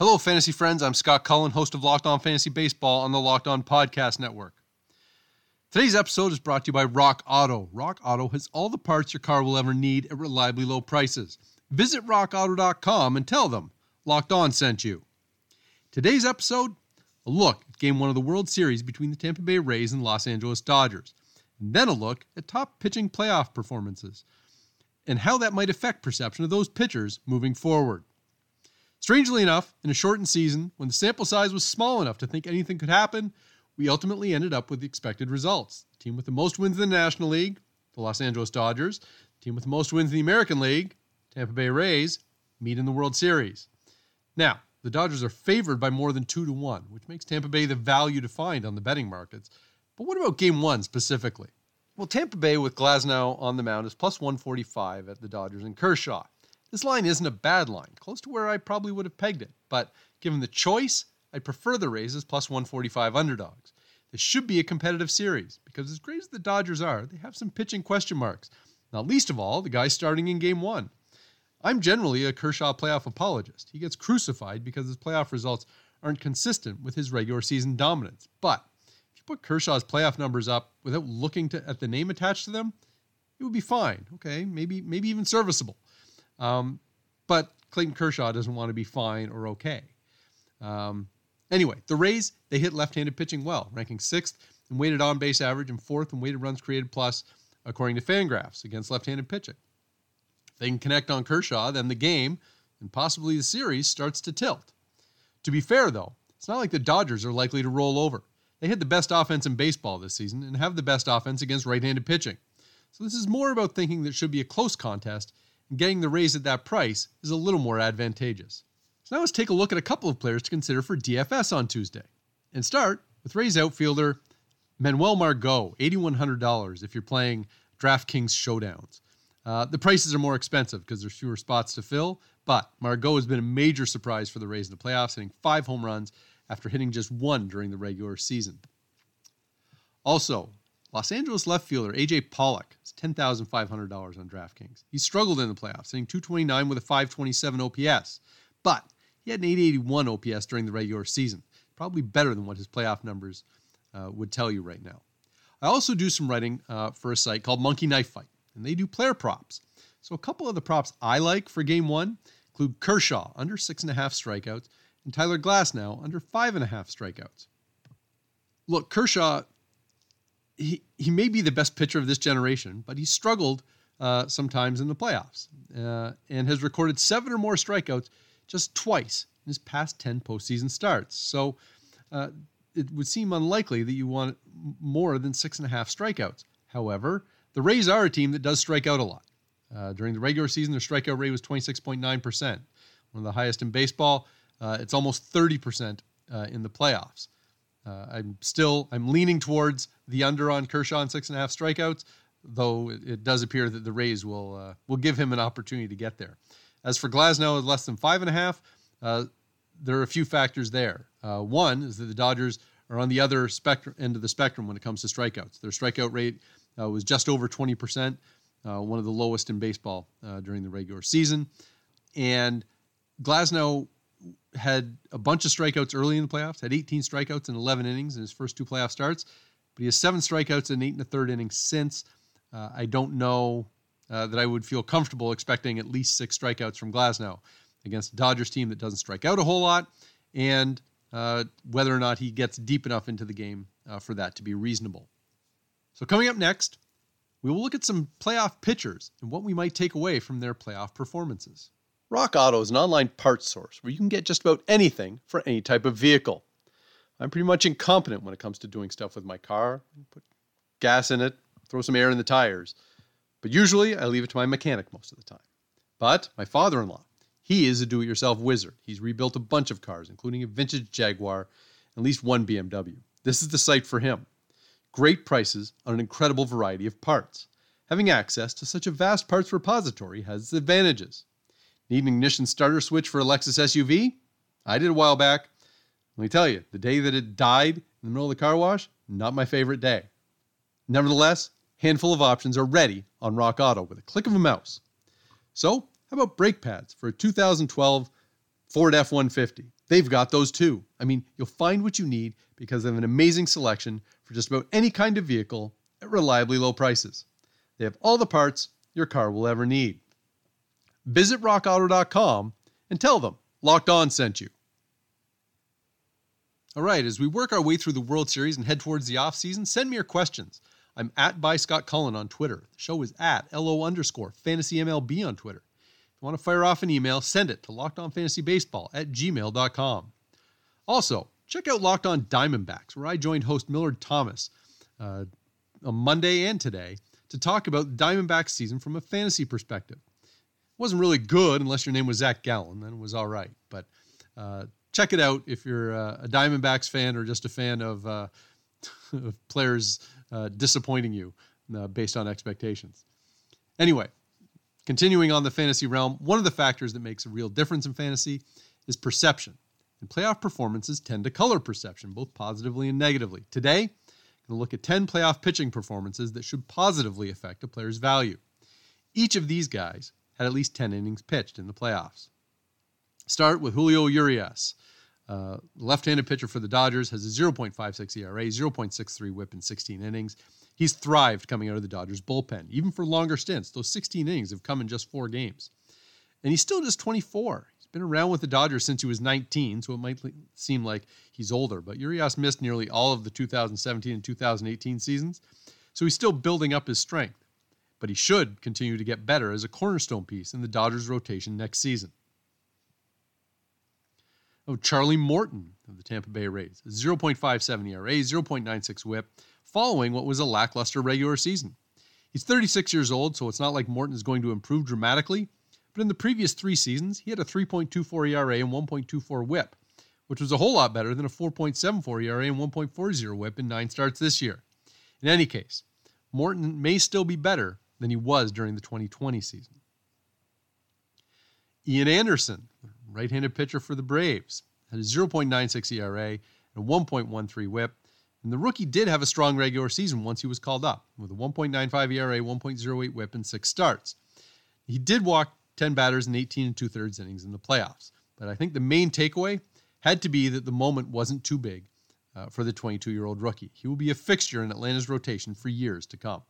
Hello, fantasy friends. I'm Scott Cullen, host of Locked On Fantasy Baseball on the Locked On Podcast Network. Today's episode is brought to you by Rock Auto. Rock Auto has all the parts your car will ever need at reliably low prices. Visit rockauto.com and tell them Locked On sent you. Today's episode a look at Game 1 of the World Series between the Tampa Bay Rays and Los Angeles Dodgers, and then a look at top pitching playoff performances and how that might affect perception of those pitchers moving forward. Strangely enough, in a shortened season, when the sample size was small enough to think anything could happen, we ultimately ended up with the expected results. The team with the most wins in the National League, the Los Angeles Dodgers, the team with the most wins in the American League, Tampa Bay Rays, meet in the World Series. Now, the Dodgers are favored by more than 2 to 1, which makes Tampa Bay the value to find on the betting markets. But what about game 1 specifically? Well, Tampa Bay with Glasnow on the mound is plus 145 at the Dodgers and Kershaw. This line isn't a bad line, close to where I probably would have pegged it, but given the choice, I'd prefer the Rays as plus 145 underdogs. This should be a competitive series because, as great as the Dodgers are, they have some pitching question marks. Not least of all, the guy starting in game one. I'm generally a Kershaw playoff apologist. He gets crucified because his playoff results aren't consistent with his regular season dominance. But if you put Kershaw's playoff numbers up without looking to, at the name attached to them, it would be fine. Okay, maybe maybe even serviceable. Um, but Clayton Kershaw doesn't want to be fine or okay. Um, anyway, the Rays, they hit left handed pitching well, ranking sixth in weighted on base average and fourth in weighted runs created plus, according to Fangraphs, against left handed pitching. If they can connect on Kershaw, then the game and possibly the series starts to tilt. To be fair, though, it's not like the Dodgers are likely to roll over. They had the best offense in baseball this season and have the best offense against right handed pitching. So this is more about thinking that should be a close contest and getting the Rays at that price is a little more advantageous. So now let's take a look at a couple of players to consider for DFS on Tuesday. And start with Rays outfielder Manuel Margot, $8,100 if you're playing DraftKings showdowns. Uh, the prices are more expensive because there's fewer spots to fill, but Margot has been a major surprise for the Rays in the playoffs, hitting five home runs after hitting just one during the regular season. Also, Los Angeles left fielder AJ Pollock is $10,500 on DraftKings. He struggled in the playoffs, hitting 229 with a 527 OPS, but he had an 881 OPS during the regular season, probably better than what his playoff numbers uh, would tell you right now. I also do some writing uh, for a site called Monkey Knife Fight, and they do player props. So a couple of the props I like for game one include Kershaw under six and a half strikeouts and Tyler Glasnow under five and a half strikeouts. Look, Kershaw he, he may be the best pitcher of this generation, but he struggled uh, sometimes in the playoffs uh, and has recorded seven or more strikeouts just twice in his past 10 postseason starts. So uh, it would seem unlikely that you want more than six and a half strikeouts. However, the Rays are a team that does strike out a lot. Uh, during the regular season, their strikeout rate was 26.9%, one of the highest in baseball. Uh, it's almost 30% uh, in the playoffs. Uh, I'm still I'm leaning towards the under on Kershaw and six and a half strikeouts, though it, it does appear that the Rays will uh, will give him an opportunity to get there. As for Glasnow at less than five and a half, uh, there are a few factors there. Uh, one is that the Dodgers are on the other spectrum end of the spectrum when it comes to strikeouts. Their strikeout rate uh, was just over 20 percent, uh, one of the lowest in baseball during the regular season, and Glasnow had a bunch of strikeouts early in the playoffs, had 18 strikeouts in 11 innings in his first two playoff starts, but he has seven strikeouts in eight and a third innings since. Uh, I don't know uh, that I would feel comfortable expecting at least six strikeouts from Glasnow against a Dodgers team that doesn't strike out a whole lot, and uh, whether or not he gets deep enough into the game uh, for that to be reasonable. So, coming up next, we will look at some playoff pitchers and what we might take away from their playoff performances. Rock Auto is an online parts source where you can get just about anything for any type of vehicle. I'm pretty much incompetent when it comes to doing stuff with my car. Put gas in it, throw some air in the tires. But usually I leave it to my mechanic most of the time. But my father in law, he is a do it yourself wizard. He's rebuilt a bunch of cars, including a vintage Jaguar and at least one BMW. This is the site for him. Great prices on an incredible variety of parts. Having access to such a vast parts repository has its advantages. Need an ignition starter switch for a Lexus SUV? I did a while back. Let me tell you, the day that it died in the middle of the car wash, not my favorite day. Nevertheless, handful of options are ready on Rock Auto with a click of a mouse. So, how about brake pads for a 2012 Ford F 150? They've got those too. I mean, you'll find what you need because they have an amazing selection for just about any kind of vehicle at reliably low prices. They have all the parts your car will ever need. Visit rockauto.com and tell them Locked On sent you. All right, as we work our way through the World Series and head towards the off season, send me your questions. I'm at by Scott Cullen on Twitter. The show is at LO underscore fantasy MLB on Twitter. If you want to fire off an email, send it to lockedonfantasybaseball at gmail.com. Also, check out Locked On Diamondbacks, where I joined host Millard Thomas uh, on Monday and today to talk about Diamondbacks season from a fantasy perspective. Wasn't really good unless your name was Zach Gallen, then it was all right. But uh, check it out if you're uh, a Diamondbacks fan or just a fan of, uh, of players uh, disappointing you based on expectations. Anyway, continuing on the fantasy realm, one of the factors that makes a real difference in fantasy is perception. And playoff performances tend to color perception, both positively and negatively. Today, I'm going to look at 10 playoff pitching performances that should positively affect a player's value. Each of these guys had at least 10 innings pitched in the playoffs. Start with Julio Urias. Uh, left-handed pitcher for the Dodgers has a 0.56 ERA, 0.63 WHIP in 16 innings. He's thrived coming out of the Dodgers bullpen, even for longer stints. Those 16 innings have come in just four games, and he's still just 24. He's been around with the Dodgers since he was 19, so it might seem like he's older. But Urias missed nearly all of the 2017 and 2018 seasons, so he's still building up his strength. But he should continue to get better as a cornerstone piece in the Dodgers rotation next season of Charlie Morton of the Tampa Bay Rays, 0.57 ERA, 0.96 whip, following what was a lackluster regular season. He's 36 years old, so it's not like Morton is going to improve dramatically, but in the previous three seasons, he had a 3.24 ERA and 1.24 whip, which was a whole lot better than a 4.74 ERA and 1.40 whip in nine starts this year. In any case, Morton may still be better than he was during the 2020 season. Ian Anderson, right handed pitcher for the Braves, had a 0.96 ERA and a 1.13 whip. And the rookie did have a strong regular season once he was called up, with a 1.95 ERA, 1.08 whip, and six starts. He did walk 10 batters in 18 and two thirds innings in the playoffs. But I think the main takeaway had to be that the moment wasn't too big uh, for the 22 year old rookie. He will be a fixture in Atlanta's rotation for years to come.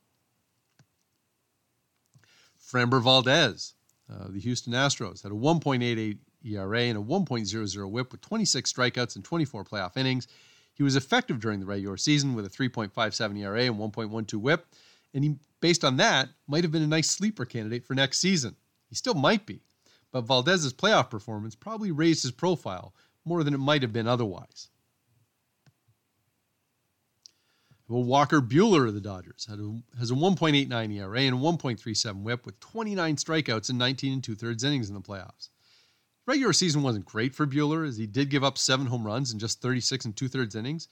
Framber Valdez, uh, the Houston Astros, had a 1.88 ERA and a 1.00 whip with 26 strikeouts and 24 playoff innings. He was effective during the regular season with a 3.57 ERA and 1.12 whip, and he, based on that, might have been a nice sleeper candidate for next season. He still might be, but Valdez's playoff performance probably raised his profile more than it might have been otherwise. Well, Walker Buehler of the Dodgers a, has a 1.89 ERA and a 1.37 WHIP with 29 strikeouts and 19 and two thirds innings in the playoffs. Regular season wasn't great for Buehler as he did give up seven home runs in just 36 and two thirds innings,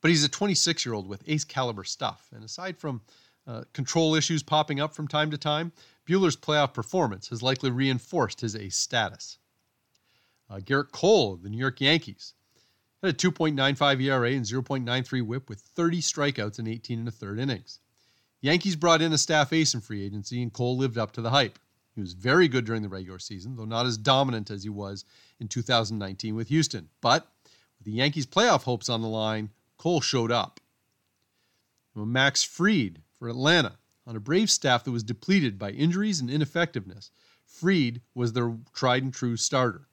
but he's a 26 year old with ace caliber stuff. And aside from uh, control issues popping up from time to time, Buehler's playoff performance has likely reinforced his ace status. Uh, Gerrit Cole of the New York Yankees had a 2.95 ERA and 0.93 whip with 30 strikeouts in 18 and a third innings. Yankees brought in a staff ace in free agency, and Cole lived up to the hype. He was very good during the regular season, though not as dominant as he was in 2019 with Houston. But with the Yankees' playoff hopes on the line, Cole showed up. Max Fried for Atlanta on a Brave staff that was depleted by injuries and ineffectiveness. Fried was their tried and true starter.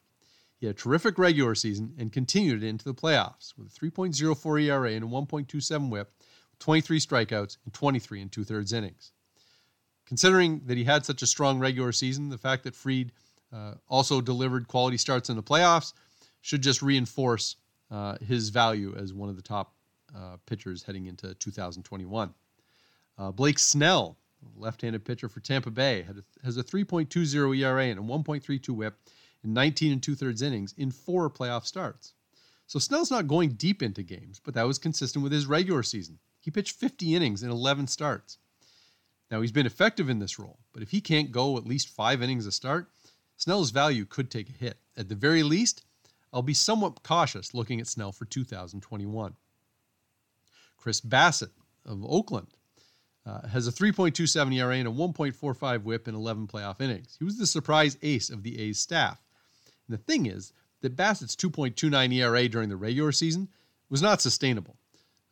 He had a terrific regular season and continued it into the playoffs with a 3.04 ERA and a 1.27 whip, 23 strikeouts, and 23 and two thirds innings considering that he had such a strong regular season, the fact that Fried uh, also delivered quality starts in the playoffs should just reinforce uh, his value as one of the top uh, pitchers heading into 2021. Uh, Blake Snell, left-handed pitcher for Tampa Bay, has a 3.20 ERA and a 1.32 WHIP in 19 and two-thirds innings in four playoff starts. So Snell's not going deep into games, but that was consistent with his regular season. He pitched 50 innings in 11 starts. Now, he's been effective in this role, but if he can't go at least five innings a start, Snell's value could take a hit. At the very least, I'll be somewhat cautious looking at Snell for 2021. Chris Bassitt of Oakland uh, has a 3.27 ERA and a 1.45 whip in 11 playoff innings. He was the surprise ace of the A's staff. And the thing is that Bassitt's 2.29 ERA during the regular season was not sustainable.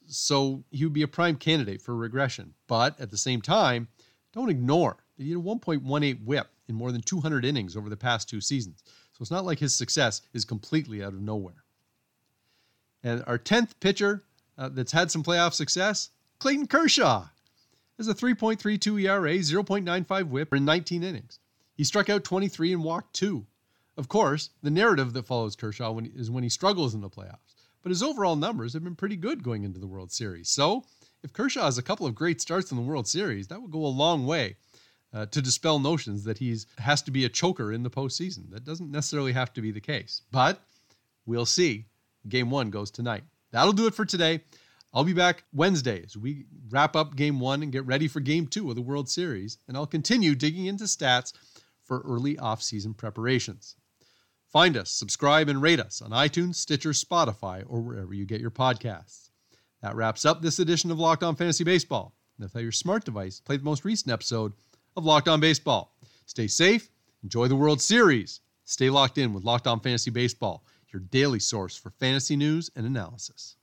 So he would be a prime candidate for regression. But at the same time, don't ignore that he had a 1.18 whip in more than 200 innings over the past two seasons. So it's not like his success is completely out of nowhere. And our 10th pitcher uh, that's had some playoff success, Clayton Kershaw, has a 3.32 ERA, 0.95 whip in 19 innings. He struck out 23 and walked two. Of course, the narrative that follows Kershaw when, is when he struggles in the playoffs, but his overall numbers have been pretty good going into the World Series. So, if Kershaw has a couple of great starts in the World Series, that would go a long way uh, to dispel notions that he's has to be a choker in the postseason. That doesn't necessarily have to be the case, but we'll see. Game one goes tonight. That'll do it for today. I'll be back Wednesday as we wrap up game one and get ready for game two of the World Series, and I'll continue digging into stats for early off-season preparations. Find us, subscribe, and rate us on iTunes, Stitcher, Spotify, or wherever you get your podcasts. That wraps up this edition of Locked On Fantasy Baseball. Now, tell your smart device play the most recent episode of Locked On Baseball. Stay safe, enjoy the World Series, stay locked in with Locked On Fantasy Baseball, your daily source for fantasy news and analysis.